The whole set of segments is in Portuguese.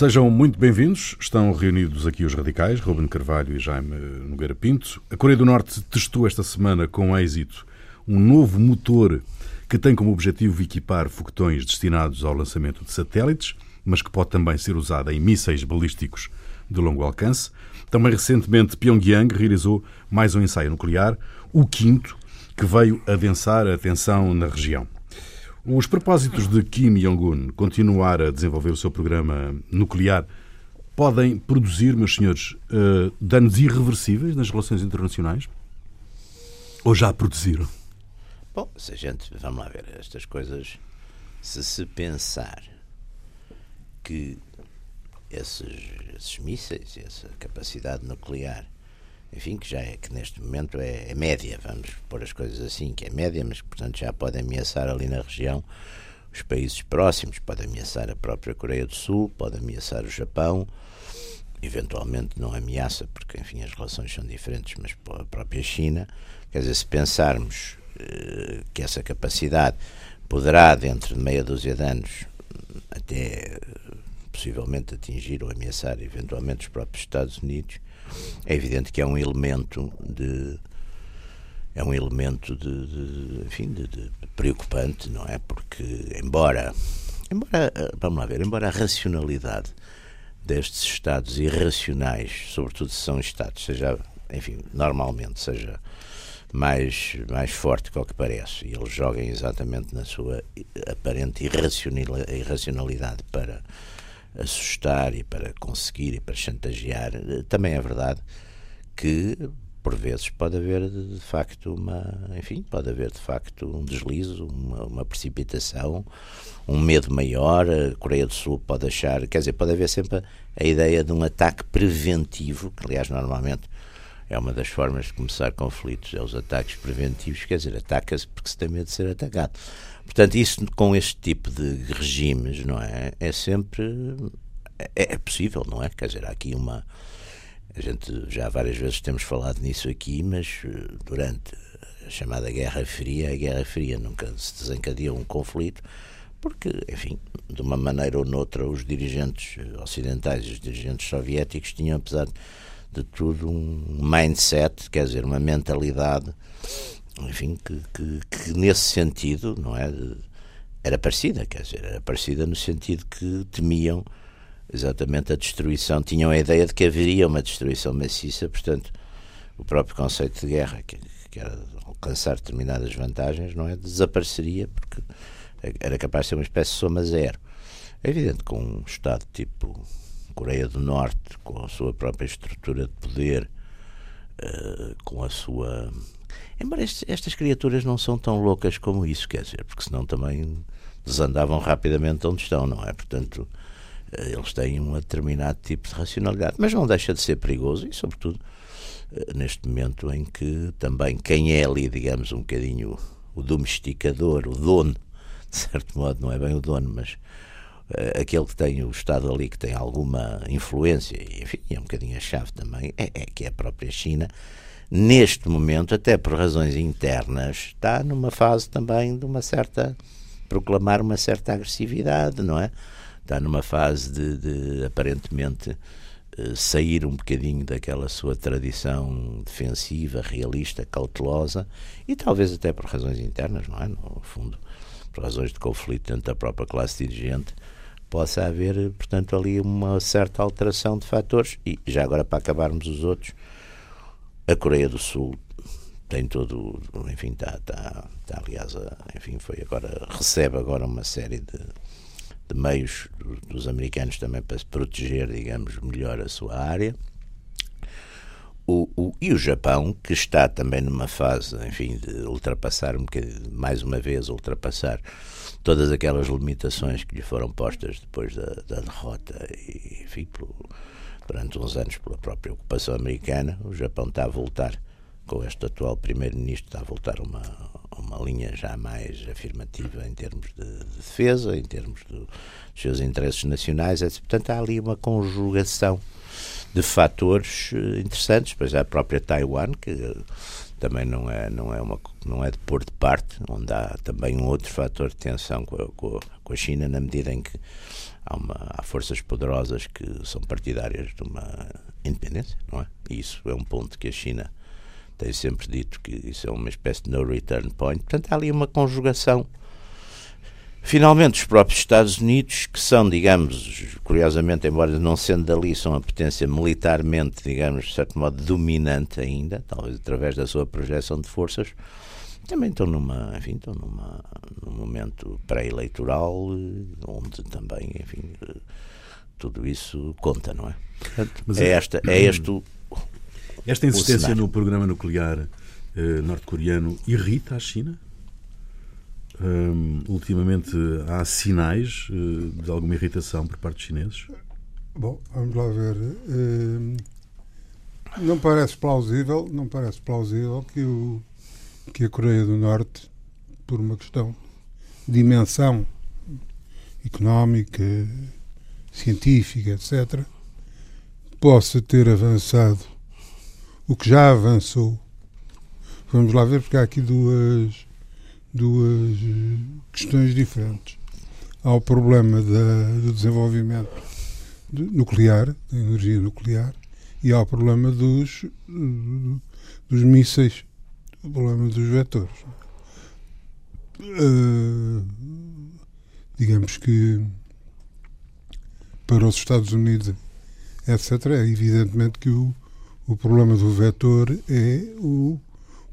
Sejam muito bem-vindos. Estão reunidos aqui os radicais, Ruben Carvalho e Jaime Nogueira Pinto. A Coreia do Norte testou esta semana com êxito um novo motor que tem como objetivo equipar foguetões destinados ao lançamento de satélites, mas que pode também ser usado em mísseis balísticos de longo alcance. Também recentemente Pyongyang realizou mais um ensaio nuclear, o quinto, que veio adensar a tensão na região. Os propósitos de Kim Jong-un continuar a desenvolver o seu programa nuclear podem produzir, meus senhores, uh, danos irreversíveis nas relações internacionais? Ou já produziram? Bom, se a gente, vamos lá ver, estas coisas, se se pensar que esses, esses mísseis, essa capacidade nuclear enfim, que já é que neste momento é, é, média, vamos pôr as coisas assim, que é média, mas portanto já pode ameaçar ali na região os países próximos, pode ameaçar a própria Coreia do Sul, pode ameaçar o Japão, eventualmente não ameaça, porque enfim as relações são diferentes, mas a própria China, quer dizer, se pensarmos eh, que essa capacidade poderá, dentro de meia dúzia de anos, até possivelmente atingir ou ameaçar eventualmente os próprios Estados Unidos, é evidente que é um elemento de é um elemento de, de enfim de, de, preocupante não é? Porque embora embora vamos lá ver embora a racionalidade destes estados irracionais sobretudo se são estados seja enfim normalmente seja mais mais forte que o que parece e eles joguem exatamente na sua aparente irracionalidade para assustar e para conseguir e para chantagear, também é verdade que por vezes pode haver de facto uma, enfim, pode haver de facto um deslizo, uma, uma, precipitação, um medo maior. A Coreia do Sul pode achar, quer dizer, pode haver sempre a ideia de um ataque preventivo, que aliás normalmente é uma das formas de começar conflitos, é os ataques preventivos, quer dizer, ataca-se porque se tem medo de ser atacado. Portanto, isso com este tipo de regimes, não é? É sempre. É, é possível, não é? Quer dizer, há aqui uma. A gente já várias vezes temos falado nisso aqui, mas eh, durante a chamada Guerra Fria, a Guerra Fria nunca se desencadeou um conflito, porque, enfim, de uma maneira ou noutra, os dirigentes ocidentais e os dirigentes soviéticos tinham, apesar de tudo, um mindset, quer dizer, uma mentalidade enfim, que, que, que, nesse sentido, não é? Era parecida, quer dizer, era parecida no sentido que temiam exatamente a destruição, tinham a ideia de que haveria uma destruição maciça, portanto, o próprio conceito de guerra, que, que era alcançar determinadas vantagens, não é? Desapareceria, porque era capaz de ser uma espécie de soma zero. É evidente que um Estado tipo Coreia do Norte, com a sua própria estrutura de poder, uh, com a sua Embora estes, estas criaturas não são tão loucas como isso, quer dizer, porque senão também desandavam rapidamente onde estão, não é? Portanto, eh, eles têm um determinado tipo de racionalidade, mas não deixa de ser perigoso e, sobretudo, eh, neste momento em que também quem é ali, digamos, um bocadinho o domesticador, o dono, de certo modo, não é bem o dono, mas uh, aquele que tem o Estado ali, que tem alguma influência, enfim, é um bocadinho a chave também, é, é que é a própria China neste momento, até por razões internas, está numa fase também de uma certa. proclamar uma certa agressividade, não é? Está numa fase de, de aparentemente eh, sair um bocadinho daquela sua tradição defensiva, realista, cautelosa e talvez até por razões internas, não é? No fundo, por razões de conflito dentro da própria classe dirigente, possa haver, portanto, ali uma certa alteração de fatores e já agora para acabarmos os outros a Coreia do Sul tem todo, enfim, está, está, está aliás, enfim, foi agora, recebe agora uma série de, de meios dos americanos também para se proteger, digamos, melhor a sua área. O, o, e o Japão, que está também numa fase, enfim, de ultrapassar, um mais uma vez, ultrapassar todas aquelas limitações que lhe foram postas depois da, da derrota e, enfim, pelo, durante uns anos pela própria ocupação americana, o Japão está a voltar, com este atual primeiro-ministro, está a voltar uma, uma linha já mais afirmativa em termos de, de defesa, em termos do, dos seus interesses nacionais, etc. Portanto, há ali uma conjugação de fatores eh, interessantes, pois há a própria Taiwan, que também não é, não é, uma, não é de pôr de parte, onde há também um outro fator de tensão com a, com a China, na medida em que há, uma, há forças poderosas que são partidárias de uma independência, não é? E isso é um ponto que a China tem sempre dito que isso é uma espécie de no return point. Portanto, há ali uma conjugação. Finalmente, os próprios Estados Unidos, que são, digamos, curiosamente, embora não sendo dali, são a potência militarmente, digamos, de certo modo, dominante ainda, talvez através da sua projeção de forças, também estão numa, enfim, estão numa, num momento pré-eleitoral, onde também, enfim, tudo isso conta, não é? Portanto, é, é, esta, é este o, esta insistência no programa nuclear eh, norte-coreano irrita a China? Um, ultimamente há sinais uh, de alguma irritação por parte dos chineses? Bom, vamos lá ver. Uh, não parece plausível, não parece plausível que, o, que a Coreia do Norte, por uma questão de dimensão económica, científica, etc., possa ter avançado o que já avançou. Vamos lá ver, porque há aqui duas, duas questões diferentes. Há o problema da, do desenvolvimento nuclear, da energia nuclear, e há o problema dos, dos mísseis, o problema dos vetores. Uh, digamos que para os Estados Unidos, etc., é evidentemente que o, o problema do vetor é o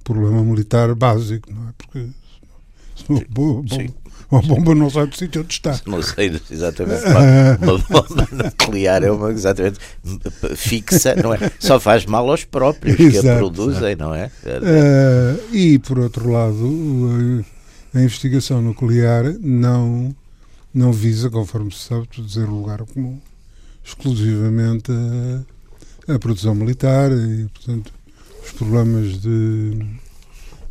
problema militar básico, não é? Porque uma bomba, uma bomba não sai do sítio onde está. Não sei exatamente. Uma, uma bomba nuclear é uma exatamente fixa, não é? Só faz mal aos próprios Exato. que a produzem, não é? Uh, e, por outro lado, a investigação nuclear não, não visa, conforme se sabe, dizer lugar comum, exclusivamente a a produção militar e, portanto, os problemas de,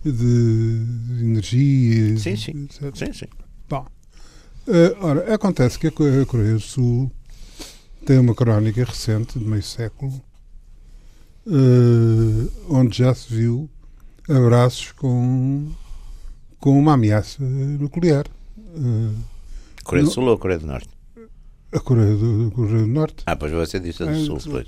de energia. Sim, sim. Etc. sim, sim. Uh, ora, acontece que a Coreia do Sul tem uma crónica recente, de meio século, uh, onde já se viu abraços com, com uma ameaça nuclear. Uh, Coreia do Sul ou Coreia do Norte? A Coreia do, Coreia do Norte. Ah, pois você disse a do Sul, pois.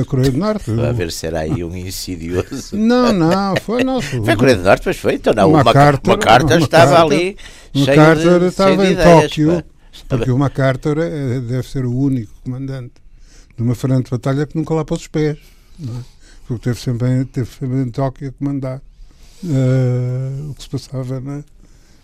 A Coreia do Norte. Vai ver se era aí um insidioso. Não, não, foi não. Foi a Coreia do Norte, pois foi. Então, não, uma, uma, carta, uma carta estava ali. Uma carta de, estava em ideias, Tóquio, pá. porque uma carta é, deve ser o único comandante de uma frente de batalha que nunca lá pôs os pés. Não é? Porque teve sempre, teve sempre em Tóquio a comandar uh, o que se passava na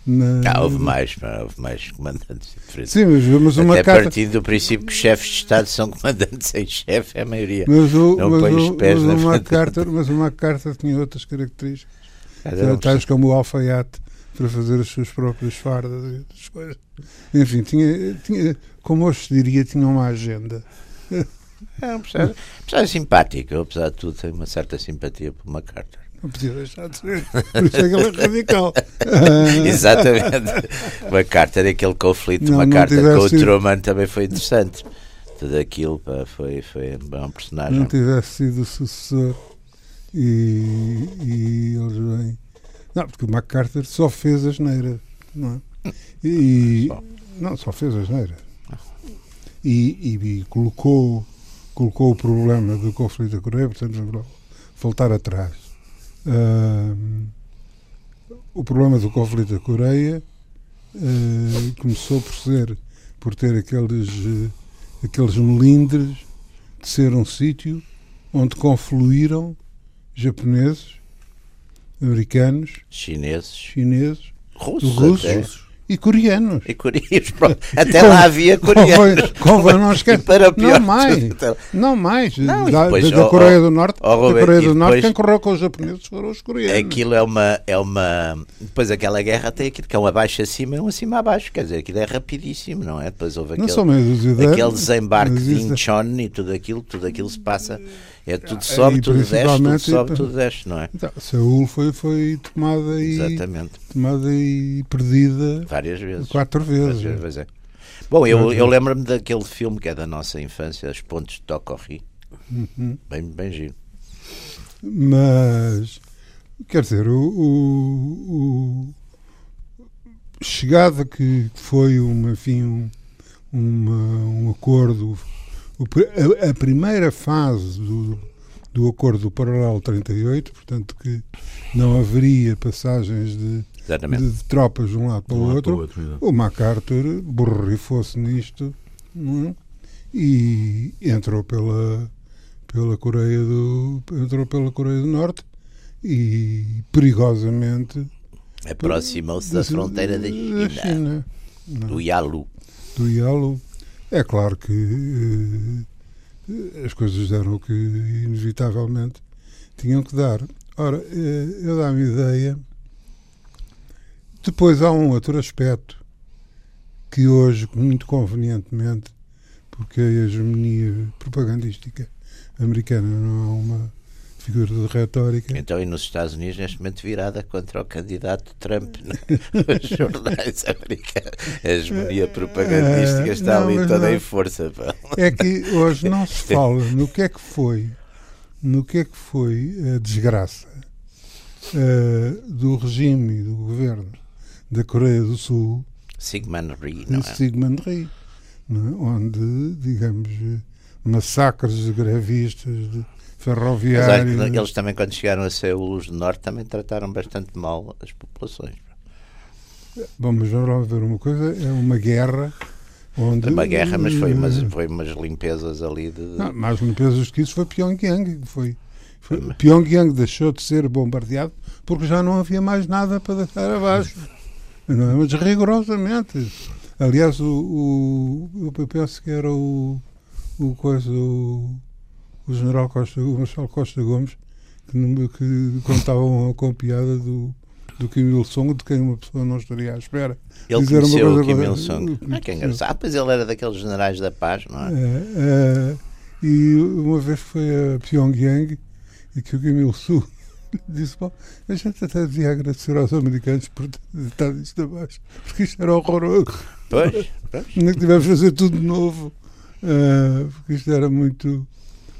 na... Ah, houve mais, houve mais comandantes diferentes. Sim, mas, mas uma Até carta... a partir do princípio que os chefes de Estado são comandantes em chefe, é a maioria. Mas, o, não mas, põe os pés mas, uma carta, mas uma carta tinha outras características. Tais como o alfaiate para fazer as suas próprias fardas e outras coisas. Enfim, tinha, tinha, como hoje se diria, tinha uma agenda. É um personagem simpático, apesar de tudo, tenho uma certa simpatia por uma carta. Não podia deixar de ser. Por isso é que ele é radical. Exatamente. Uma carta daquele conflito, não, uma não carta com o Truman também foi interessante. Tudo aquilo pá, foi, foi um personagem. Não tivesse sido o sucessor e, e eles vêm. Não, porque o MacArthur só fez a geneira, não é? E, só. Não, só fez a geneira. E, e, e, colocou, colocou o problema do conflito da Coreia, portanto, voltar atrás Uh, o problema do conflito da Coreia uh, começou por ser por ter aqueles uh, aqueles melindres de ser um sítio onde confluíram japoneses, americanos, chineses, chineses, russos, russos e coreanos. E coreanos, pronto. Até lá havia coreanos. Convém, não esquece. Para pior, não mais. Não mais. Não, da, depois, da, Coreia do Norte, oh, da Coreia do Norte, quem correu com os japoneses foram os coreanos. Aquilo é uma, é uma. Depois aquela guerra tem aquilo que é um abaixo acima e um acima abaixo. Quer dizer, aquilo é rapidíssimo, não é? Depois houve aquele, aquele desembarque de Incheon e tudo aquilo, tudo aquilo se passa é tudo sobe, tudo desce, tudo sobe, tudo desce, não é? Então, Saúl foi, foi tomada e Exatamente. tomada e perdida várias vezes. Quatro vezes. Várias vezes é. Bom, eu, eu lembro-me daquele filme que é da nossa infância, As Pontes de Tocorri. Uhum. Bem, bem giro. Mas, quer dizer, o, o, o chegada que foi uma, enfim, um, uma, um acordo. A, primeira fase do, do acordo do Paralelo 38, portanto, que não haveria passagens de, de, de tropas de um lado para um o outro. para o outro. O MacArthur borrifou-se nisto não é? e entrou pela, pela Coreia do entrou pela Coreia do Norte e perigosamente Aproximou-se da fronteira da China, não é? do Yalu. do Yalu. É claro que eh, as coisas deram o que inevitavelmente tinham que dar. Ora, eh, eu dá-me ideia. Depois há um outro aspecto que hoje, muito convenientemente, porque a hegemonia propagandística americana não é uma figura de retórica. Então, e nos Estados Unidos, neste momento, virada contra o candidato Trump nos jornais americanos. A hegemonia propagandística está Não, ali toda não. em força. pá. É que hoje não se fala no que é que foi, no que é que foi a desgraça eh, do regime e do governo da Coreia do Sul Sigmund Rhee, não é? Sigmund Rhee, é? onde, digamos, massacres de grevistas, de Mas olha ferroviários. que eles também, quando chegaram a Seul, os do Norte, também trataram bastante mal as populações. Bom, mas vamos ver uma coisa: é uma guerra onde. Uma guerra, mas foi umas, eh, foi umas limpezas ali de. Não, mais limpezas que isso foi Pyongyang. Foi, foi- Pyongyang deixou de ser bombardeado porque já não havia mais nada para deixar abaixo. Não é? Mas rigorosamente. Aliás, o, o, eu penso que era o, o, coisa, o, o general Costa, o Marcelo Costa Gomes, que, não- que contavam com a piada do, do Kim Il-sung, de quem uma pessoa não estaria à espera. Ele dizer uma conheceu o coisa Kim para- Il-sung. Ah, que engraçado. Pois ele era daqueles generais da paz, não é? É, é, e uma vez foi a Pyongyang e que o Kim Il-sung disse: Bom, a gente até devia agradecer aos americanos por ter dado isto abaixo, porque isto era horroroso. Pois, pois. Que tivemos de fazer tudo de novo, eh, porque isto era muito,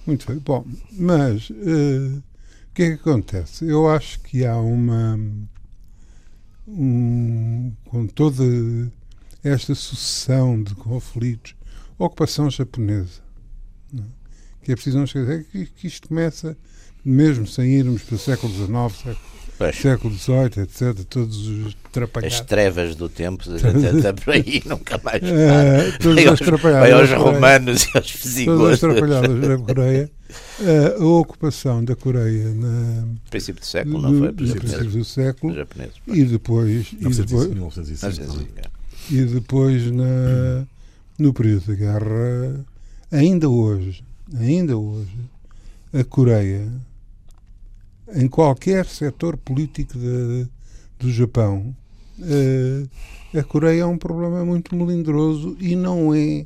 muito feio. Bom, mas eh, o que é que acontece? Eu acho que há uma. Um, com toda esta sucessão de conflitos, ocupação japonesa, é? que é preciso não esquecer que, que isto começa, mesmo sem irmos para o século XIX, século, Pois. século XVIII, etc., todos os As trapalhados. trevas do tempo, a gente anda por aí nunca mais para. Eh, todas Vai as aos, vai romanos e aos todas as visigodos. atrapalhadas da Coreia, a ocupação da Coreia na, Princípio do século, não no, foi? no princípio do século Os japoneses. e depois, e 1905, depois, 1905. Mas, e depois na, no período da guerra, ainda hoje, ainda hoje, a Coreia, em qualquer setor político de- do Japão, eh, a Coreia é um problema muito melindroso e não é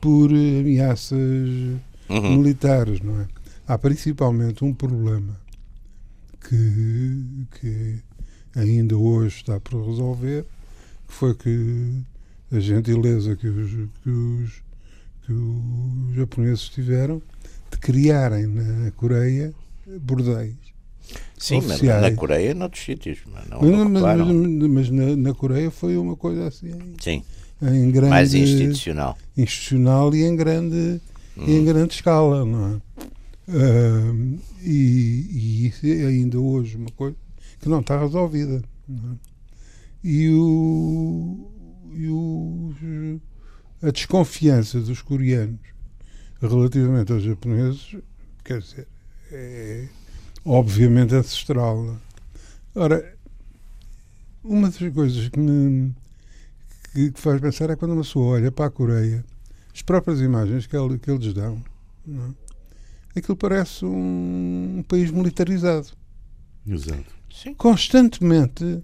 por ameaças Uhum. militares, não é? Há principalmente um problema que, que ainda hoje está por resolver, que foi que a gentileza que os, que os, que os japoneses tiveram de criarem na Coreia bordéis. Sim, mas na Coreia e noutros sítios. Mas, não Mas, mas- mas- na, na Coreia foi uma coisa assim Sim, em grande mais institucional. institucional e em grande, e em grande escala, não é? Ahm, e, e isso é ainda hoje uma coisa que não está resolvida. não é? E, o, e os- a desconfiança dos coreanos relativamente aos japoneses, quer dizer, é obviamente ancestral. Ora, uma das coisas que me que, que faz pensar é quando uma pessoa olha para a Coreia, as próprias imagens que, ele- que eles dão, não é? aquilo parece um, país militarizado. Exato. Sim. Constantemente,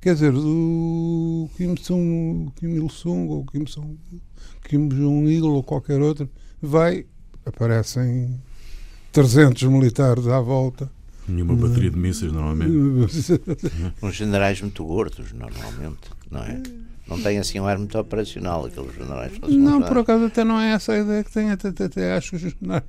quer dizer, o Kim, Sung, Kim Il-sung ou Kim, Sung, Kim Jong-il ou qualquer outro, vai, aparecem 300 militares à volta. Nenhuma bateria de mísseis, normalmente. Uns generais muito gordos, normalmente, não é? Não tem assim um ar muito operacional, aqueles generais. são Não, por acaso até não é essa a ideia que tem, até, até, até acho que os generais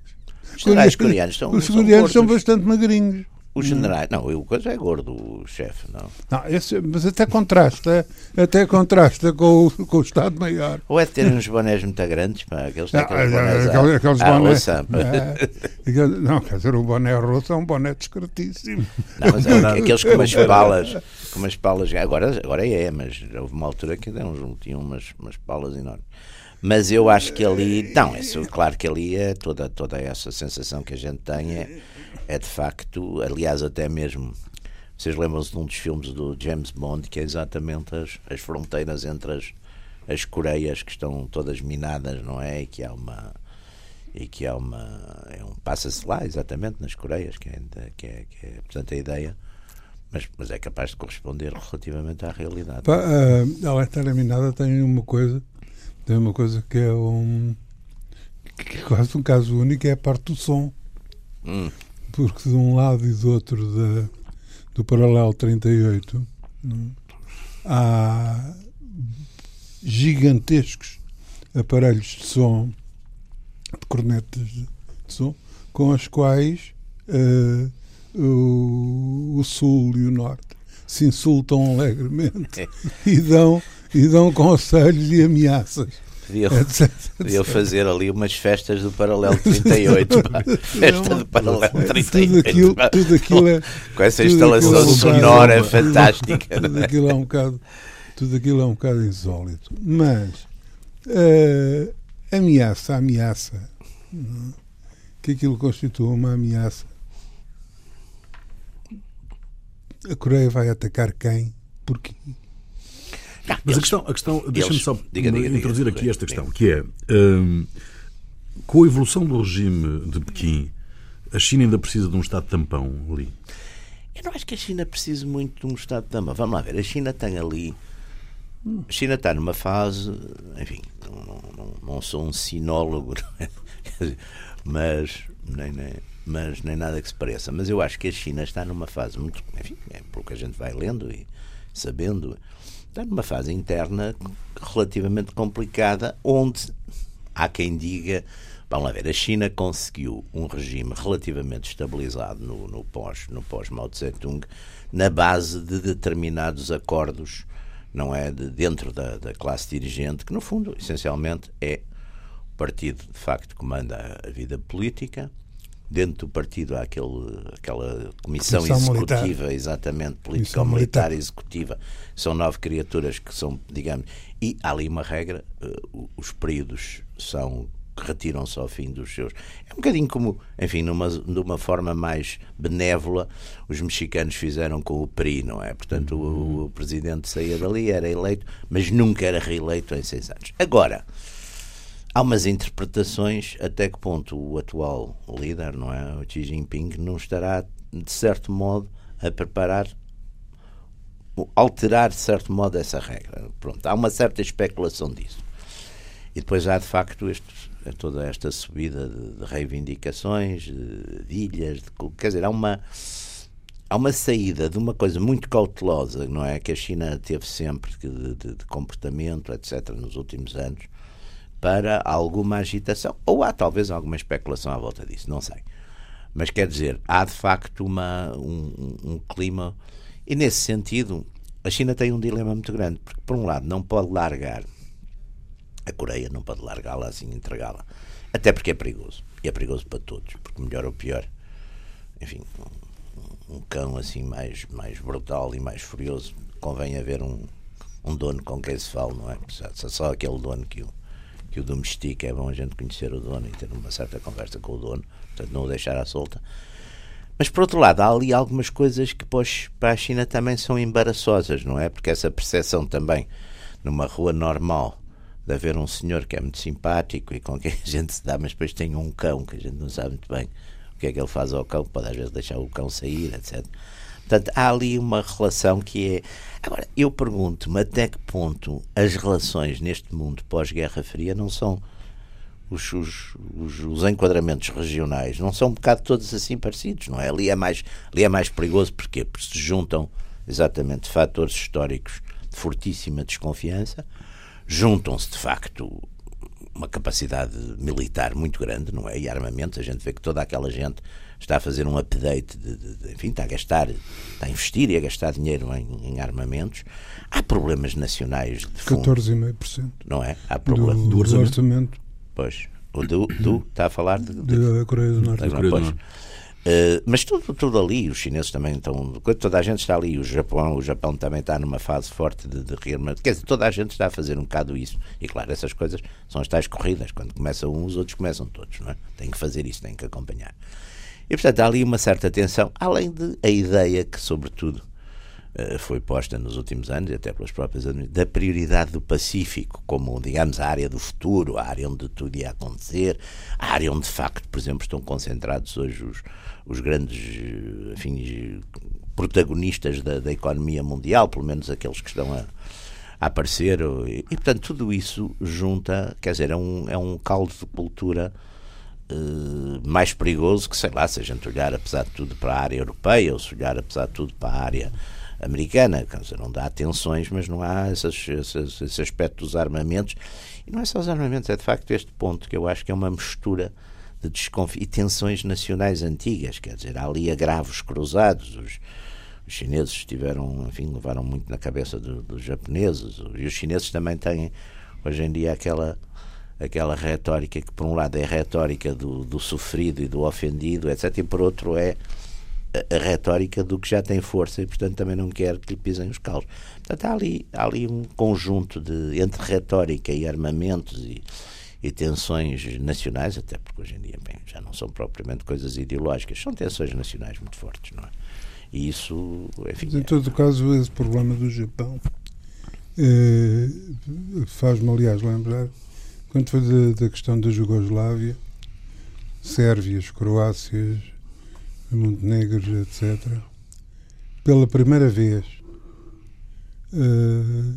Os generais coreanos são, Os são coreanos são gordos. bastante magrinhos. Os generais. Não, o coisa é gordo, o chefe, não. Não, esse, mas até contrasta, até contrasta com o, com o Estado-Maior. Ou é de terem uns bonés muito grandes, pá, aqueles aqueles ah, bonés. aqueles- bonés. Ah, não, quer dizer, o boné rosso é um boné discretíssimo. Não, mas é aqueles com umas palas, com umas palas, agora, agora é, mas houve uma altura que uns- tinham umas, umas palas enormes. Mas eu acho que ali, não, isso, claro que ali é toda, toda essa sensação que a gente tem é, é de facto, aliás, até mesmo, vocês lembram-se de um dos filmes do James Bond, que é exatamente as, as fronteiras entre as, as Coreias que estão todas minadas, não é? E que há uma e que há uma é um passa-se lá exatamente nas Coreias que é, que é, que é portanto a ideia mas, mas é capaz de corresponder relativamente à realidade Pá, ah, a Letra Minada tem uma coisa, tem uma coisa que é um que é quase um caso único, é a parte do som. Hum, Porque de um lado e do outro da, do paralelo 38 não, há gigantescos aparelhos de som, de cornetas de, som, com as quais eh, o, o Sul e o Norte se insultam alegremente e dão, e dão conselhos e ameaças. Deviam, deviam fazer ali umas festas do Paralelo 38 pá. festa do Paralelo Tudo 38 aquilo, pá. tudo aquilo é. com essa tudo instalação aquilo é um sonora bocado- fantástica Tudo é? aquilo é um bocado, tudo aquilo é um bocado insólito. Mas eh, ameaça, ameaça, não é? que aquilo constitui uma ameaça. A Coreia vai atacar quem? Porquê? Mas a Eles- questão, a questão deixa-me só diga, diga, introduzir diga, aqui esta questão, que é hum, com a evolução do regime de Pequim, a China ainda precisa de um Estado tampão ali. Eu não acho que a China precise muito de um Estado dama. Vamos lá ver, a China tem ali. A China está numa fase. Enfim, não, não, não, sou um sinólogo, é? Mas, nem, nem, mas nem nada que se pareça. Mas eu acho que a China está numa fase muito. Enfim, é pelo que a gente vai lendo e sabendo. Está numa fase interna relativamente complicada, onde há quem diga. Vamos lá ver, a China conseguiu um regime relativamente estabilizado no, no pós no pós Mao Tse Tung na base de determinados acordos, não é, de, dentro da, da classe dirigente, que no fundo, essencialmente, é o partido de facto comanda a vida política. Dentro do partido há aquele, aquela comissão, Comissão militar. executiva, exatamente, Comissão político-militar militar. executiva. São nove criaturas que são, digamos, e há ali uma regra, o- os períodos são retiram-se ao fim dos seus. É um bocadinho como, enfim, numa, numa forma mais benévola, os mexicanos fizeram com o PRI, não é? Portanto, o, o presidente saía dali, era eleito, mas nunca era reeleito em seis anos. Agora, há umas interpretações até que ponto o atual líder, não é? O Xi Jinping, não estará, de certo modo, a preparar alterar de certo modo essa regra. Pronto, há uma certa especulação disso. E depois há de facto este, toda esta subida de, de reivindicações, de, de ilhas, de, quer dizer, há uma há uma saída de uma coisa muito cautelosa, não é? Que a China teve sempre de- de comportamento, etc., nos últimos anos, para alguma agitação. Ou há talvez alguma especulação à volta disso, não sei. Mas quer dizer, há de facto uma, um, um- clima. E nesse sentido, a China tem um dilema muito grande, porque, por um lado, não pode largar a Coreia, não pode largá-la assim, entregá-la. Até porque é perigoso. E é perigoso para todos, porque melhor ou pior, enfim, um, um cão assim mais, mais brutal e mais furioso, convém haver um, um dono com quem se fala, não é? Só, só aquele dono que o, que o domestica, é bom a gente conhecer o dono e ter uma certa conversa com o dono, portanto não o deixar à solta. Mas por outro lado, há ali algumas coisas que para a China também são embaraçosas, não é? Porque essa percepção também, numa rua normal, de haver um senhor que é muito simpático e com quem a gente se dá, mas depois tem um cão que a gente não sabe muito bem o que é que ele faz ao cão, pode às vezes deixar o cão sair, etc. Portanto, há ali uma relação que é. Agora, eu pergunto-me até que ponto as relações neste mundo pós-Guerra Fria não são. Os, os, os, os enquadramentos regionais não são um bocado todos assim parecidos, não é? Ali é mais, ali é mais perigoso porquê? porque se juntam exatamente fatores históricos de fortíssima desconfiança, juntam-se de facto uma capacidade militar muito grande, não é? E armamentos, a gente vê que toda aquela gente está a fazer um update, de, de, de, enfim, está a gastar, está a investir e a gastar dinheiro em, em armamentos. Há problemas nacionais de fundo. 14,5%. Não é? Há problemas do, do orçamento. orçamento. Pois. O do, do está a falar de, da Coreia do Norte. Da Coreia do Norte. Uh, mas tudo, tudo ali, os chineses também estão. Toda a gente está ali, o Japão, o Japão também está numa fase forte de, de rearmamento. Quer dizer, toda a gente está a fazer um bocado isso. E claro, essas coisas são as tais corridas. Quando começa um, os outros começam todos, não é? Tem que fazer isso, tem que acompanhar. E portanto há ali uma certa tensão, além de a ideia que, sobretudo, uh, foi posta nos últimos anos, e até pelas próprias da prioridade do Pacífico, como, digamos, a área do futuro, a área onde tudo ia acontecer, a área onde, de facto, por exemplo, estão concentrados hoje os os grandes enfim, protagonistas da, da, economia mundial, pelo menos aqueles que estão a, a aparecer. E, e, portanto, tudo isso junta, quer dizer, é um, é um caldo de cultura mais perigoso que, sei lá, se a gente olhar, apesar de tudo, para a área europeia, ou se olhar, apesar de tudo, para a área americana. Quer dizer, não dá tensões, mas não há esses, esses, esse aspecto dos armamentos. E não é só os armamentos, é de facto este ponto que eu acho que é uma mistura de desconfi... e tensões nacionais antigas, quer dizer, há ali agravos cruzados. Os, os chineses tiveram, enfim, levaram muito na cabeça do, dos japoneses, e os chineses também têm, hoje em dia, aquela aquela retórica que por um lado é a retórica do, do sofrido e do ofendido, etc, e por outro é a, a, retórica do que já tem força e portanto também não quer que lhe pisem os calos. Portanto há ali, há ali um conjunto de entre retórica e armamentos e, e tensões nacionais, até porque hoje em dia bem, já não são propriamente coisas ideológicas, são tensões nacionais muito fortes, não é? E isso, enfim. Em todo é... caso, esse problema do Japão eh, faz-me, aliás, lembrar, quando foi da, da questão da Jugoslávia, Sérvias, Croácias, Montenegros, etc., pela primeira vez eh,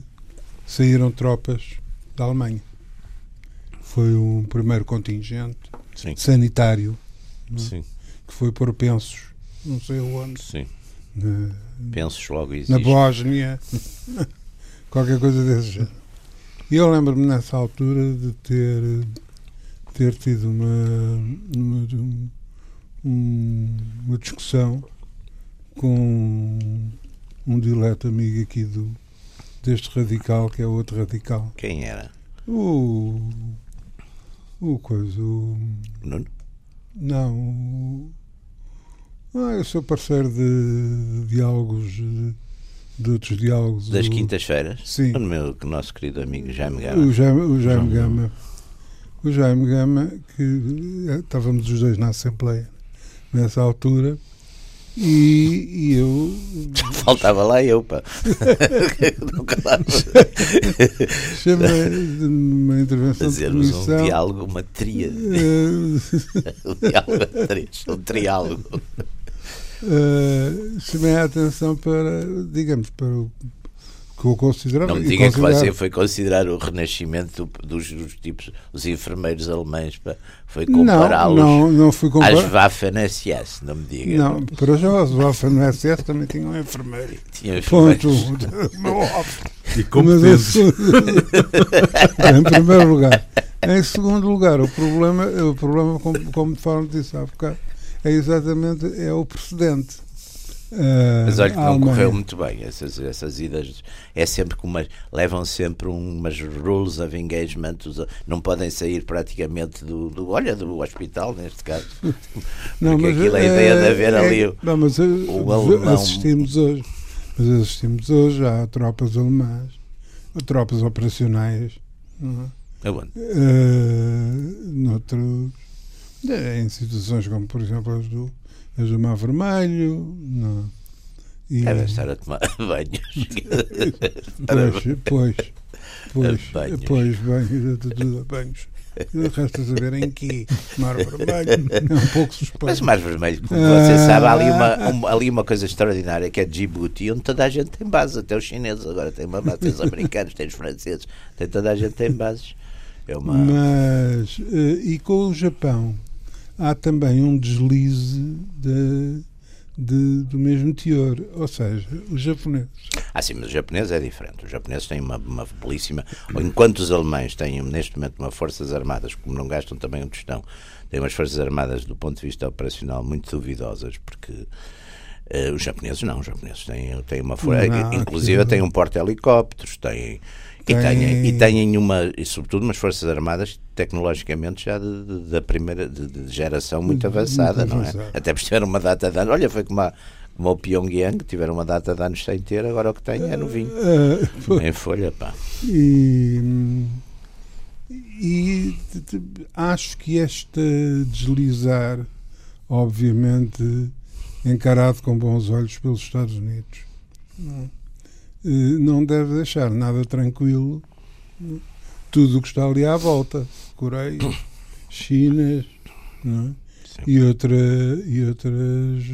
saíram tropas da Alemanha foi um primeiro contingente Sim. sanitário é? que foi por Pensos, não sei onde. Sim. Na, Pensos logo existe. Na Bósnia, qualquer coisa desse género. E eu lembro-me nessa altura de ter, ter tido uma, uma, uma discussão com um dileto amigo aqui do, deste radical, que é outro radical. Quem era? O o coisa. O... Nuno? Não. O... Ah, eu sou parceiro de, diálogos. De, de outros diálogos. Das o... quintas-feiras? Sim. O meu o nosso querido amigo Jaime Gama. O Jaime, o Jaime Gama. O Jaime Gama, que eh, estávamos os dois na Assembleia nessa altura e, e eu. Faltava lá eu, pá. Chama de uma intervenção Fazermos um diálogo, uma tríade. um diálogo a três, um triálogo. Uh, chamei a atenção para, digamos, para o que eu considerava. Não me diga que você foi considerar o renascimento dos, dos tipos, os enfermeiros alemães, pá, foi compará-los não, não, não fui comparar... às Waffen-SS, não me diga. Não, para já as Waffen-SS também tinham um enfermeiro. Tinha enfermeiros. Ponto. e competentes. em primeiro lugar. Em segundo lugar, o problema, o problema como, como de forma disse há bocado, é exatamente é o precedente Uh, Mas olha que não correu muito bem essas, essas idas. É sempre que umas, levam sempre umas rules of engagement, não podem sair praticamente do, do olha, do hospital, neste caso. Não, Porque mas aquilo é a ideia de haver é, ali não, mas, o, o alemão. Assistimos hoje, mas assistimos hoje a tropas alemãs, a tropas operacionais, não é? Uh, noutros, em situações como, por exemplo, as do as do Mar Vermelho. Não. E... Deve estar a tomar banhos. pois, pois, pois, banhos. pois, banhos, tudo banhos. Resta saber em que Mar Vermelho é um pouco suspeito. Mas o Mar Vermelho, como você ah, sabe, há ali uma, um, ali uma coisa extraordinária que é Djibouti, onde toda a gente tem bases, até os chineses agora têm uma base, tem os americanos, tem os franceses, tem toda a gente tem bases. É uma... Mas, eh, e com o Japão? Há também um deslize de, de, do mesmo teor. Ou seja, os japoneses Ah, sim, mas o japonês é diferente. Os japoneses têm uma, uma belíssima. Enquanto os alemães têm, neste momento, uma forças armadas, como não gastam também um tostão, têm umas forças armadas, do ponto de vista operacional, muito duvidosas, porque. Uh, os japoneses não, os japoneses têm, têm uma força, inclusive têm um porta-helicópteros, têm, e têm, e têm uma, e sobretudo umas forças armadas tecnologicamente já de, de, da primeira de, de, geração muito avançada, muito não é? Até por tiveram uma data de anos, olha, foi como, a, como o Pyongyang, tiveram uma data de anos sem ter, agora o que tem é novinho. Uh, uh, em folha, pá. E, e acho que este deslizar, obviamente, encarado com bons olhos pelos Estados Unidos. Não, eh, não deve deixar nada tranquilo. Tudo o que está ali à volta. Coreia, China é? e, outra, e outras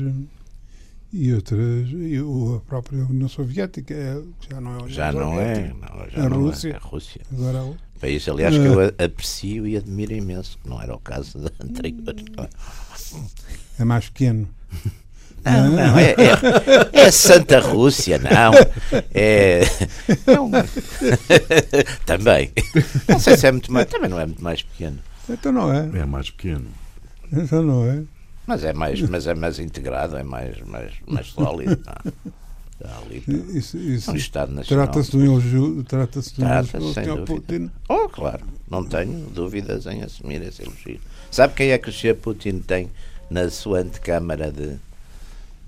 e outras e a própria União Soviética é, já não é a já não é, não, já a não Rússia, é a Rússia. Agora país aliás que eu ah. aprecio e admiro imenso que não era o caso da anterior é mais pequeno não, não, é, é, é, Santa Rússia, não. É. Não. também. Não sei se é muito mais. Também não é muito mais pequeno. Então não é. É mais pequeno. Então não é. Mas é mais, mas é mais integrado, é mais, mais, mais sólido. Ali, isso, isso, é um Estado Nacional. Trata-se de um elogio, trata-se de um trata elogio Putin. Oh, claro, não tenho dúvidas em assumir esse elogio. Sabe quem é que o Sr. Putin tem na sua antecâmara de,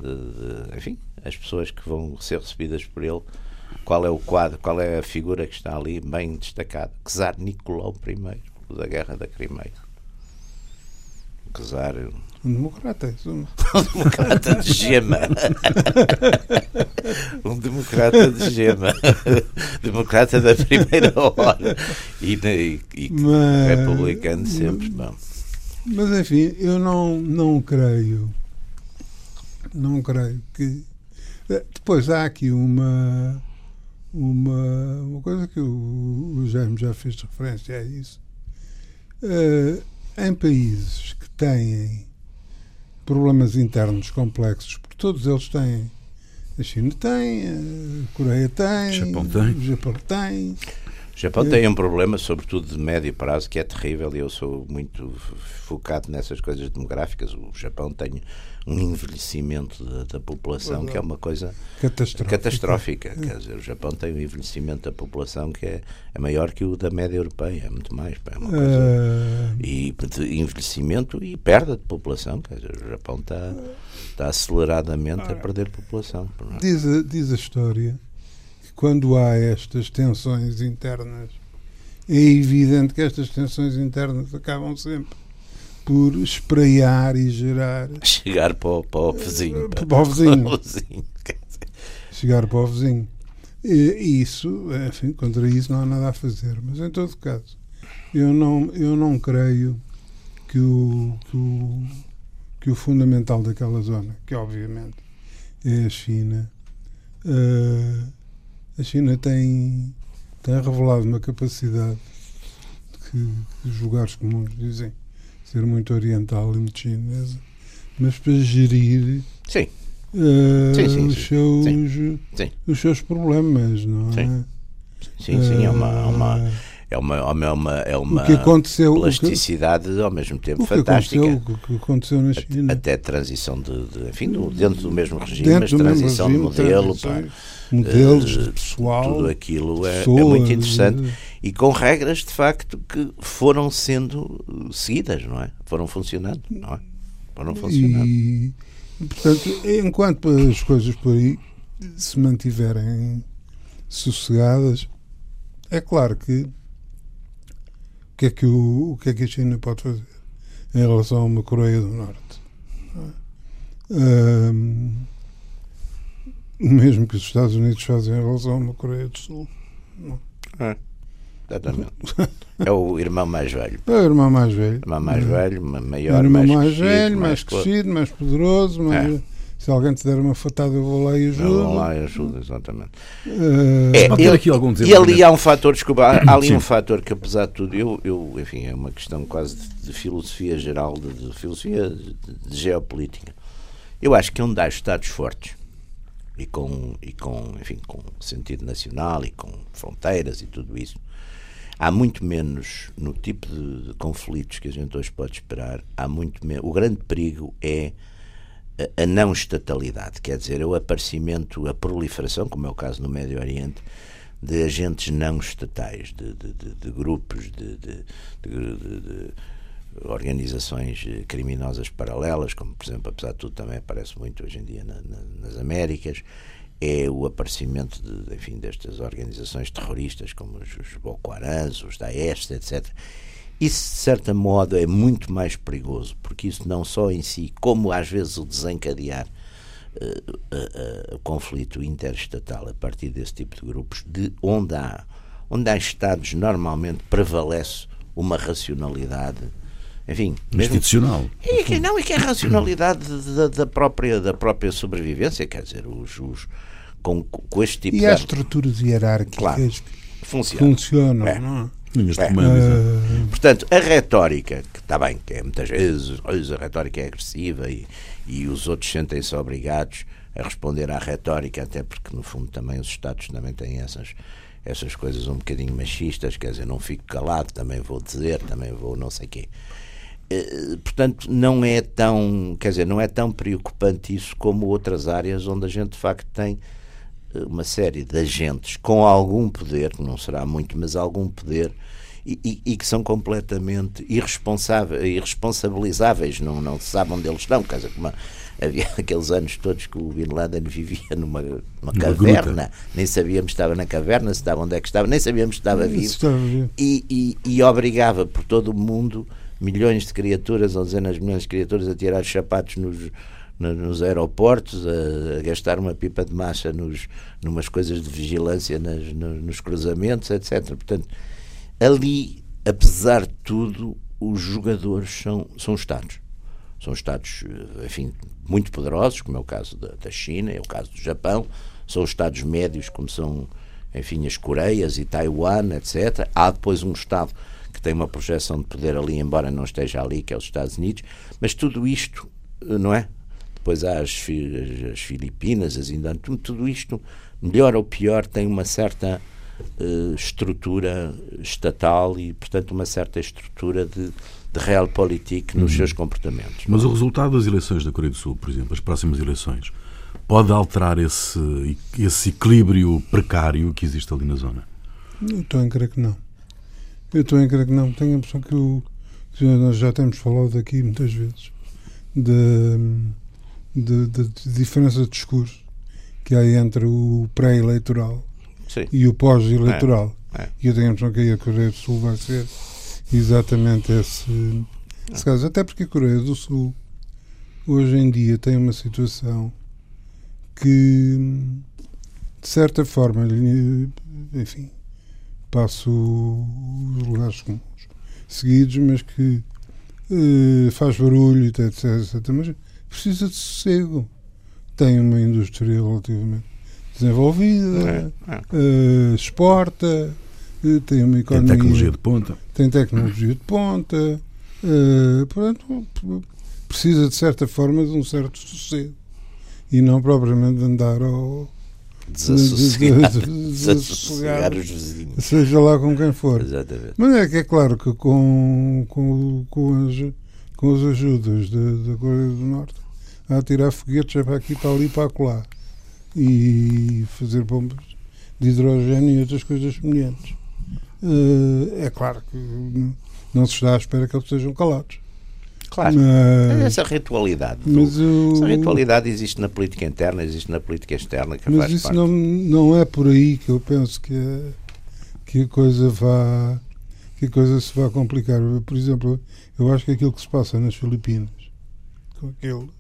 de, de, enfim, as pessoas que vão ser recebidas por ele, qual é o quadro, qual é a figura que está ali bem destacada. Czar Nicolau I, da Guerra da Crimeia. Czar. Um democrata, um democrata de gema. um democrata de gema. democrata da primeira hora. E, e, e mas, republicano sempre. Bom. Mas enfim, eu não, não creio não creio que. Eh, depois há aqui uma, uma, uma coisa que o, o Jaime já fez referência a isso. Uh, em países que têm problemas internos complexos, porque todos eles têm. A China tem, a Coreia tem, Japão tem. o Japão tem. O Japão tem um problema, sobretudo de médio prazo, que é terrível e eu sou muito focado nessas coisas demográficas. O Japão tem um envelhecimento da, da população que é uma coisa catastrófica. catastrófica. Quer dizer, o Japão tem um envelhecimento da população que é, é maior que o da média europeia, é muito mais. É uma coisa, uh... E envelhecimento e perda de população. Quer dizer, o Japão está, está aceleradamente a perder população. Diz a, diz a história quando há estas tensões internas, é evidente que estas tensões internas acabam sempre por espraiar e gerar. Chegar para o, para o vizinho. Para, para o vizinho. Para o vizinho. Chegar para o vizinho. E isso, enfim, contra isso não há nada a fazer. Mas em todo caso, eu não, eu não creio que o, que o, que o fundamental daquela zona, que obviamente é a China, uh, a China tem, tem revelado uma capacidade que, que os lugares comuns dizem ser muito oriental e muito chinesa, mas para gerir sim. Uh, sim, sim, os, seus, os seus problemas, não é? Sim, sim, é uma, uma, é uma, é uma, é uma aconteceu, plasticidade que, ao mesmo tempo fantástica. O que aconteceu na China. Até transição de, de enfim, do, dentro do mesmo regime, mas transição regime, de modelo. Pá, modelos uh, de pessoal. Tudo aquilo é, é muito interessante. E com regras de facto que foram sendo seguidas, não é? Foram funcionando, não é? Foram funcionando. E, portanto, enquanto as coisas por aí se mantiverem sossegadas, é claro que que é que, o, o que, é que a China pode fazer em relação a uma Coreia do Norte? Um, o mesmo que os Estados Unidos fazem em relação a uma Coreia do Sul. Não. É. Exatamente. É o irmão mais velho. É o irmão mais velho. Irmão mais é. velho, maior, é o irmão mais, mais crescido, velho, mais, crescido, mais poderoso. Mais... É. Se alguém te der uma fatada, eu vou lá e ajudo. Eu vou lá e ajudo, exatamente. Uh... É, ele, aqui algum e ali há um fator, desculpa, há, ali um fator que, apesar de tudo, eu, eu enfim, é uma questão quase de, de filosofia geral, de, de filosofia de, de, geopolítica. Eu acho que onde há Estados fortes, e com, e com, enfim, com sentido nacional e com fronteiras e tudo isso, há muito menos, no tipo de, de conflitos que a gente hoje pode esperar, há muito menos. O grande perigo é a, não estatalidade, quer dizer, o aparecimento, a proliferação, como é o caso no Médio Oriente, de agentes não estatais, de, de, de, de grupos, de, organizações criminosas paralelas, como por exemplo, apesar de tudo, também aparece muito hoje em dia na, na, nas Américas, é o aparecimento de, enfim, destas organizações terroristas como os, os Boko Haram, os Daesh, etc. Isso, de certa modo, é muito mais perigoso, porque isso não só em si, como às vezes o desencadear uh, uh, uh, o conflito interestatal a partir desse tipo de grupos, de onde há, onde há Estados, normalmente prevalece uma racionalidade enfim, institucional. E que, não, e que é a racionalidade da, da, própria, da própria sobrevivência, quer dizer, os, os com, com este tipo e de. E há estruturas hierárquicas claro, que funciona. funcionam, é. não é? É. Uh... Portanto, a retórica, que está bem, que é muitas vezes a retórica é agressiva e, e os outros sentem-se obrigados a responder à retórica, até porque no fundo também os Estados também têm essas, essas coisas um bocadinho machistas, quer dizer, não fico calado, também vou dizer, também vou não sei quê. Eh, portanto, não é tão, quer dizer, não é tão preocupante isso como outras áreas onde a gente de facto tem uma série de agentes com algum poder, que não será muito, mas algum poder, e, e, e que são completamente irresponsáveis, irresponsabilizáveis, não, não se sabe onde eles estão. Quer dizer, como havia aqueles anos todos que o Bin Laden vivia numa, numa caverna, gruta. nem sabíamos se estava na caverna, se estava onde é que estava, nem sabíamos se estava vivo, e, e, e obrigava por todo o mundo milhões de criaturas ou dezenas de milhões de criaturas a tirar os sapatos nos, nos aeroportos, a, a, gastar uma pipa de massa nos, numas coisas de vigilância nas, nos, nos cruzamentos, etc. Portanto, ali, apesar de tudo, os jogadores são, são Estados. São Estados, enfim, muito poderosos, como é o caso da, da China, é o caso do Japão, são Estados médios, como são, enfim, as Coreias e Taiwan, etc. Há depois um Estado que tem uma projeção de poder ali, embora não esteja ali, que é os Estados Unidos, mas tudo isto, eh, não é? Depois há as, as Filipinas, as Indonésia, tudo isto, melhor ou pior, tem uma certa uh, estrutura estatal e, portanto, uma certa estrutura de, de realpolitik nos uhum. seus comportamentos. Mas o resultado das eleições da Coreia do Sul, por exemplo, as próximas eleições, pode alterar esse, esse equilíbrio precário que existe ali na zona? Não estou a crer que não. Eu estou a crer que não. Tenho a impressão que, o, que nós já temos falado aqui muitas vezes de, de, de, de diferença de discurso que há entre o pré-eleitoral e o pós-eleitoral. É, é. E eu tenho a impressão que aí a Coreia do Sul vai ser exatamente esse, esse caso. Até porque a Coreia do Sul hoje em dia tem uma situação que de certa forma enfim passo os lugares comuns seguidos, mas que uh, faz barulho, etc, etc. Mas precisa de sossego. Tem uma indústria relativamente desenvolvida, é, é. Uh, exporta, uh, tem uma economia. Tem tecnologia de ponta. Tem tecnologia de ponta. portanto, precisa de certa forma de um certo sossego e não propriamente de andar ao desassossegar, desassossegar os vizinhos. Seja lá com quem for. Exatamente. Mas é que é claro que com, com, com, as, com as ajudas da Coreia do Norte a tirar foguetes para aqui, para ali, para acolá e fazer bombas de hidrogênio e outras coisas semelhantes. Uh, é claro que não se está à espera que eles sejam calados. Claro. Mas, essa ritualidade. Mas o... Essa ritualidade existe na política interna, existe na política externa. Que mas isso parte. não, não é por aí que eu penso que, é, que a coisa vá que a coisa se vá complicar. Por exemplo, eu acho que aquilo que se passa nas Filipinas, com aquele,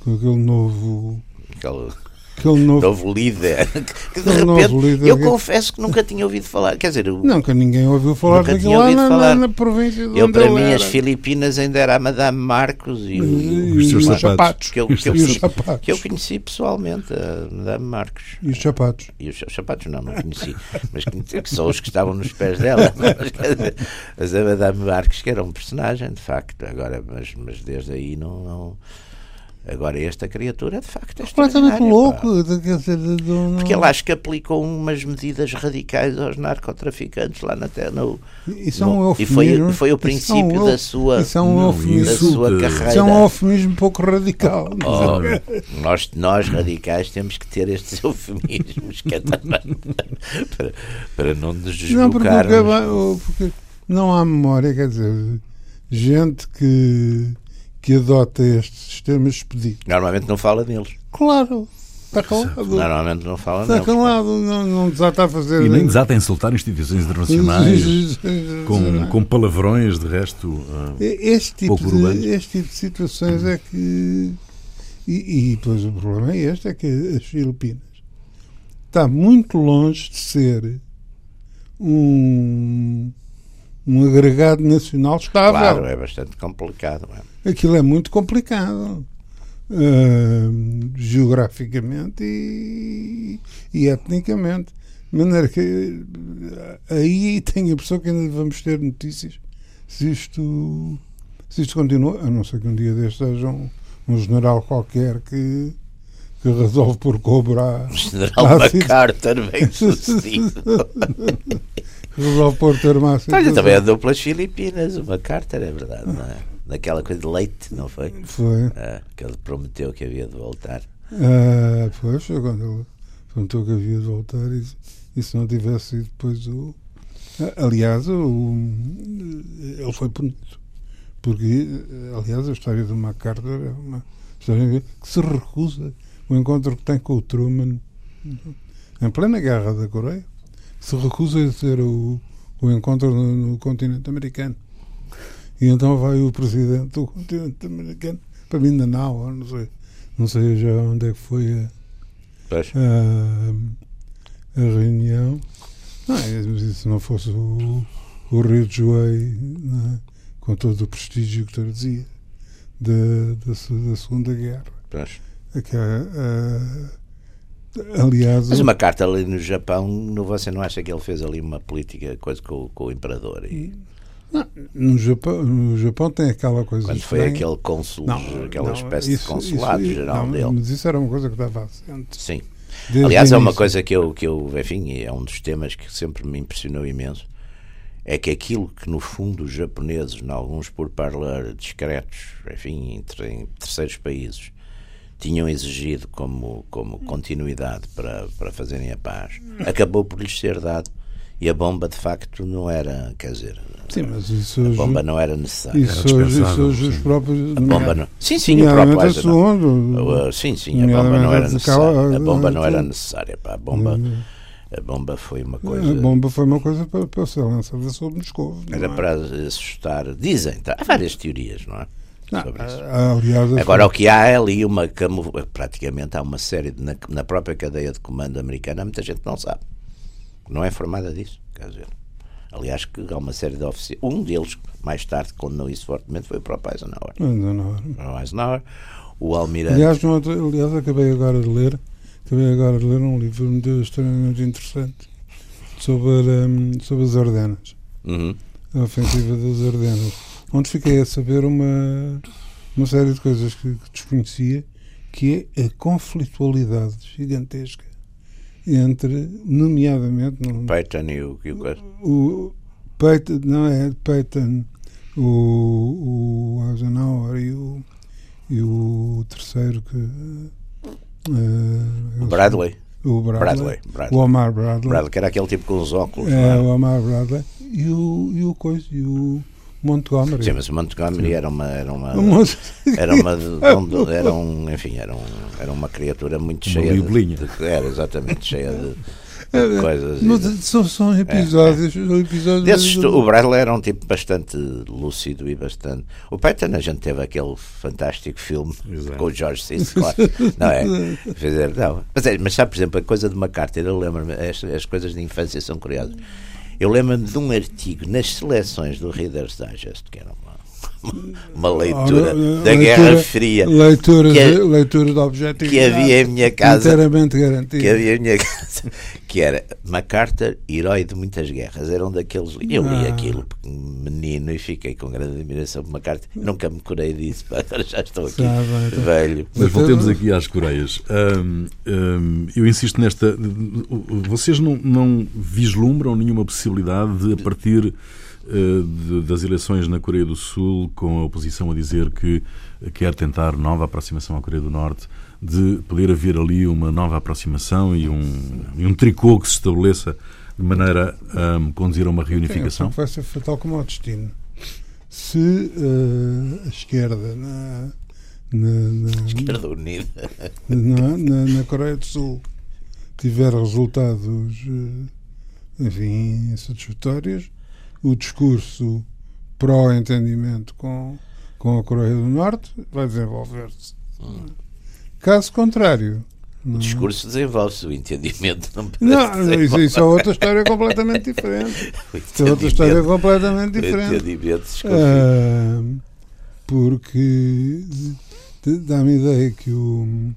com aquele novo. Aquele aquele novo, novo líder. Que de repente, líder eu que... confesso que nunca tinha ouvido falar. Quer dizer, nunca ninguém ouviu falar nunca lá falar. Na, na, província de Eu, para mim, era. as Filipinas ainda era a Madame Marcos e, e, os seus sapatos. sapatos. Que eu, que, eu, sapatos. que eu conheci pessoalmente, a Madame Marcos. E os sapatos. E os, os sapatos não, não conheci. mas que, que são os que estavam nos pés dela. Mas, mas a Madame Marcos, que era um personagem, de facto. Agora, mas, mas desde aí não, não Agora, esta criatura, de facto, é Completamente louco. de- de- de um- Porque ele acho que aplicou umas medidas radicais aos narcotraficantes lá na terra. No, Isso é um no- e foi, eufemismo. foi o é princípio da sua, Isso é um eufemismo. da sua Isso carreira. Isso é um eufemismo pouco radical. Oh, nós, nós radicais temos que ter estes eufemismos que é também para, para não nos Não, porque, porque- porque não há memória, quer dizer, gente que, que adota estes sistemas expedidos. Normalmente não fala neles. Claro, está calado. Normalmente não fala Está neles. calado, não, não desata a fazer. E nem desata a insultar instituições internacionais com, com palavrões, de resto. ah, Este tipo, pouco urbanos. de, este tipo de situações é que. E, e depois o problema é este: é que as Filipinas está muito longe de ser um, um agregado nacional estável. Claro, é bastante complicado. é. Aquilo é muito complicado. ah, geograficamente e, e etnicamente. De maneira que ah, aí tenho a impressão que ainda vamos ter notícias se isto, se isto continua, a não ser que um dia destes seja um, um general qualquer que, que resolve por cobrar. O general. MacArthur, bem sucedido. Por ter uma Olha, também andou pelas Filipinas, o MacArthur, é verdade, não é? Naquela coisa de leite, não foi? Foi. Ah, que ele prometeu que havia de voltar. Ah, pois, foi quando ele perguntou que havia de voltar e, e se não tivesse sido depois o. Aliás, o, ele foi punido. Porque, aliás, a história do MacArthur é uma história que se recusa o encontro que tem com o Truman em plena guerra da Coreia. Se recusa a ter o, o encontro no, no continente americano. E então vai o presidente do continente americano para Mindanao, não sei, não sei já onde é que foi a, a, a reunião. Não, é, se não fosse o, o Ridgeway, não é? com todo o prestígio que trazia da, da, da Segunda Guerra. pois. É que, ah, ah, aliás, Mas uma carta ali no Japão, não, você não acha que ele fez ali uma política, coisa com, o- com o imperador? E no, Japão, no Japão tem aquela coisa quando foi estranha. aquele cônsul, Não, aquela não, espécie isso- de consulado isso- geral não, dele. Mas isso era uma coisa que estava assente. Sim. desde Aliás, é uma coisa que eu, que eu, enfim, é um dos temas que sempre me impressionou imenso. É que aquilo que, no fundo, os japoneses, em alguns por parlar discretos, enfim, ter- em terceiros países, tinham exigido como, como continuidade para, para fazerem a paz, acabou por lhes ser dado. E a bomba, de facto, não era, quer dizer, Sim, mas isso a bomba não era necessária. isso hoje, isso hoje os próprios. A bomba não. Sim, sim, o próprio Eisenhower. segundo. Uh, sim, sim, a bomba não era necessária. A bomba não era necessária. Pá. A, bomba, a bomba foi uma coisa. A bomba foi uma coisa para, para ser lançada sobre Moscou. Era é? para assustar. Dizem, tá, há várias teorias, não é? Não, Sobre isso. ah, aliás, Agora, o que há é ali uma camu... praticamente há uma série, de, na, na própria cadeia de comando americana, muita gente não sabe. Não é informada disso. Quer dizer, aliás, que há uma série de oficiais. Um deles, mais tarde, condenou isso fortemente, foi o próprio Eisenhower. Não. O Eisenhower, o almirante. Aliás, outro- aliás, acabei agora de ler, acabei agora de ler um livro muito extremamente interessante sobre, hum, sobre as Ardenas, Uhum. a ofensiva das Ardenas, onde fiquei a saber uma, uma série de coisas que, que desconhecia, que é a conflitualidade gigantesca entre, nomeadamente, no, Peyton e o. E o o Peyton, não é Peyton, o, o Eisenhower e o, e o terceiro que. O Bradley. O Bradley. Bradley. O Bradley. Omar Bradley. Bradley, que era aquele tipo com os óculos. É, não o é? Omar Bradley. E o, e o coisa, e o Montgomery. Sim, mas Montgomery era uma. Era uma, era uma, de- era um, enfim, era, um, era uma criatura muito Uma cheia de, de- Era exatamente cheia de, É, coisas. Mas são, são episódios. são episódios Desses, o Bradley era um tipo bastante lúcido e bastante. O Peyton, a gente teve aquele fantástico filme Exato. com o George C. Scott, não é? Dizer, não. Mas, é, mas sabe, por exemplo, a coisa de MacArthur, eu lembro-me, as, as coisas de infância são curiosas. Eu lembro-me de um artigo nas seleções do Reader's Digest, que era uma, uma leitura Ora, da leitura, Guerra Fria. Leitura, que, de, leitura de objetividade. Que havia em minha casa. Inteiramente garantida. Que havia em minha casa. Que era MacArthur, herói de muitas guerras. Era um daqueles. Eu li ah. aquilo menino e fiquei com grande admiração por MacArthur. Nunca me curei disso. Agora já estou aqui Sabe, velho. Mas voltemos aqui às Coreias. Um, um, eu insisto nesta. Vocês não, não vislumbram nenhuma possibilidade de, a partir das eleições na Coreia do Sul, com a oposição a dizer que quer tentar nova aproximação à Coreia do Norte, de poder haver ali uma nova aproximação e um, e um tricô que se estabeleça de maneira a um, conduzir a uma reunificação? Sim, vai ser fatal como o destino. Se uh, a esquerda na, na, na, esquerda unida na, na, na, Coreia do Sul tiver resultados, uh, enfim, satisfatórios, o discurso pró-entendimento com, com a Coreia do Norte vai desenvolver-se. Hum. Caso contrário. O não. discurso desenvolve-se, o entendimento não Não, isso, isso, é outra história completamente diferente. Isso é outra história completamente diferente. O entendimento uh, porque dá-me a ideia que o.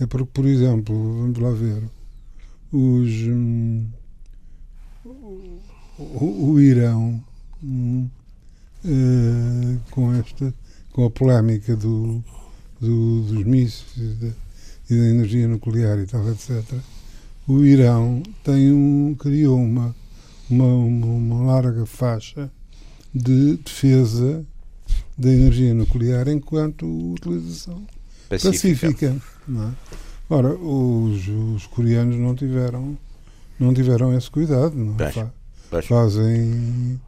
É porque, por exemplo, vamos lá ver, os. Hum, o, o Irão hum, uh, com esta com a polémica do, do dos mísseis e da, e da, energia nuclear e tal etc o Irão tem um criou uma uma, uma, larga faixa de defesa da energia nuclear enquanto utilização pacífica, pacífica é? Ora, os, os coreanos não tiveram não tiveram esse cuidado não é? Pois. Fazem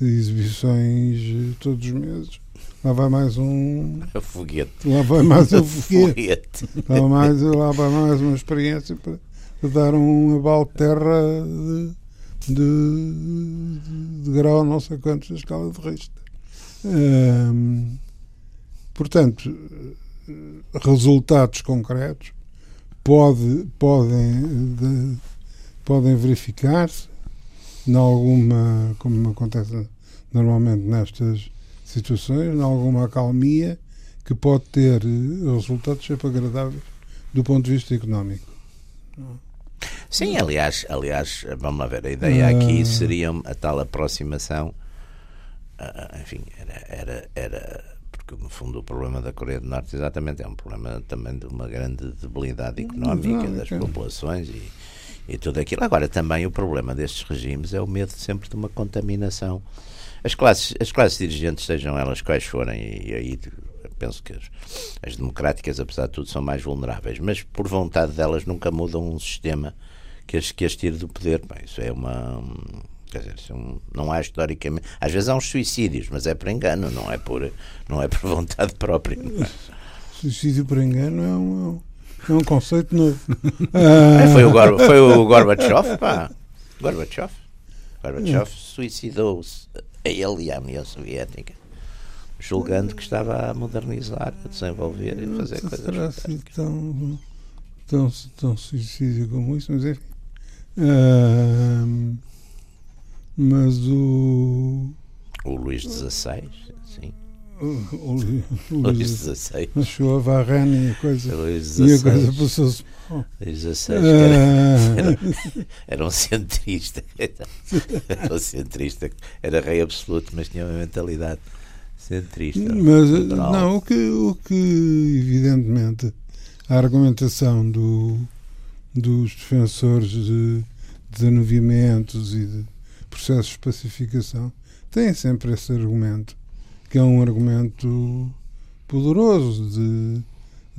exibições todos os meses. Lá vai mais um. foguete. Lá vai mais um foguete. Lá, vai mais, lá vai mais uma experiência para, dar um abalo de terra de, de, de, grau não sei quantos da escala de Richter. Hum, portanto, resultados concretos pode, podem, de, podem verificar-se em alguma, como acontece normalmente nestas situações, em alguma acalmia que pode ter eh, resultados sempre agradáveis do ponto de vista económico. Sim, aliás, aliás, vamos lá ver, a ideia aqui ah. seria a tal aproximação, ah, enfim, era, era, era porque no fundo o problema da Coreia do Norte exatamente é um problema também de uma grande debilidade económica das populações e e tudo aquilo. Agora, também o problema destes regimes é o medo sempre de uma contaminação. As classes, as classes dirigentes, sejam elas quais forem, e aí penso que as, as, democráticas, apesar de tudo, são mais vulneráveis, mas por vontade delas nunca mudam um sistema que as, que as tire do poder. Bem, isso é uma. Quer dizer, é um, não há historicamente. Às vezes há uns suicídios, mas é por engano, não é por, não é por vontade própria. É? Suicídio por engano é um é um conceito novo. Ah. Foi, o Gor foi o Gorbachev, pá. Gorbachev. Gorbachev suicidou-se a ele e à União Soviética, julgando que estava a modernizar, a desenvolver e fazer Não coisas. Será assim tão, tão, tão suicídio como isso, mas enfim. Uh, mas o. O Luís XVI, sim o, Luís XVI. Chegou a Varane e a coisa, Luís e a coisa passou-se Luís XVI era, era, era, um centrista. Era um centrista. Era rei absoluto, mas tinha uma mentalidade centrista. Mas, não, o que, o que, evidentemente, a argumentação do, dos defensores de desanuviamentos e de processos de pacificação tem sempre esse argumento que é um argumento poderoso de,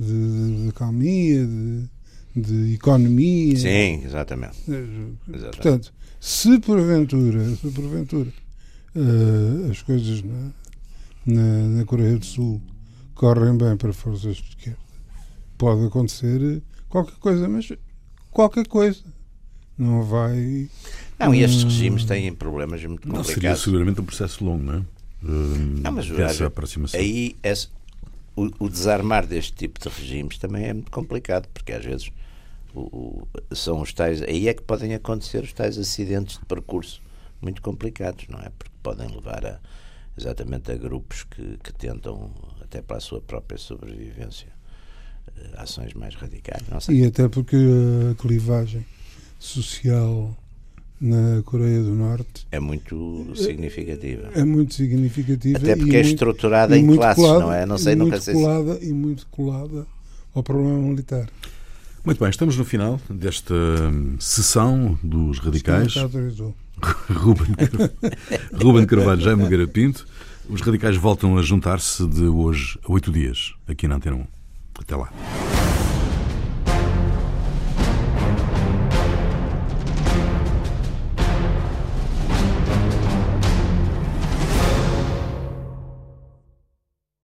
de, de calmia, de, de, economia. Sim, exatamente. exatamente. Portanto, se porventura, se porventura uh, as coisas na, na, na, Coreia do Sul correm bem para forças de esquerda, pode acontecer qualquer coisa, mas qualquer coisa. Não vai. Não, e estes regimes têm problemas muito complicados. Não, seria seguramente um processo longo, não é? Não, mas dessa aproximação. Aí o, o, desarmar deste tipo de regimes também é muito complicado, porque às vezes o, o, são os tais. Aí é que podem acontecer os tais acidentes de percurso muito complicados, não é? Porque podem levar a, exatamente a grupos que, que tentam, até para a sua própria sobrevivência, eh, ações mais radicais. E até porque a clivagem social na Coreia do Norte É muito significativa. é muito significativa. Até e porque é muito- estruturada e em muito classes, colada- não é? Não sei, e nunca muito sei se. colada, E muito colada ao problema militar. Muito bem, estamos no final desta hum, sessão dos radicais. Ruben, Car- Ruben Carvalho, Jaime Nogueira Pinto. Os radicais voltam a juntar-se de hoje a oito dias, aqui na Antena 1. Até lá.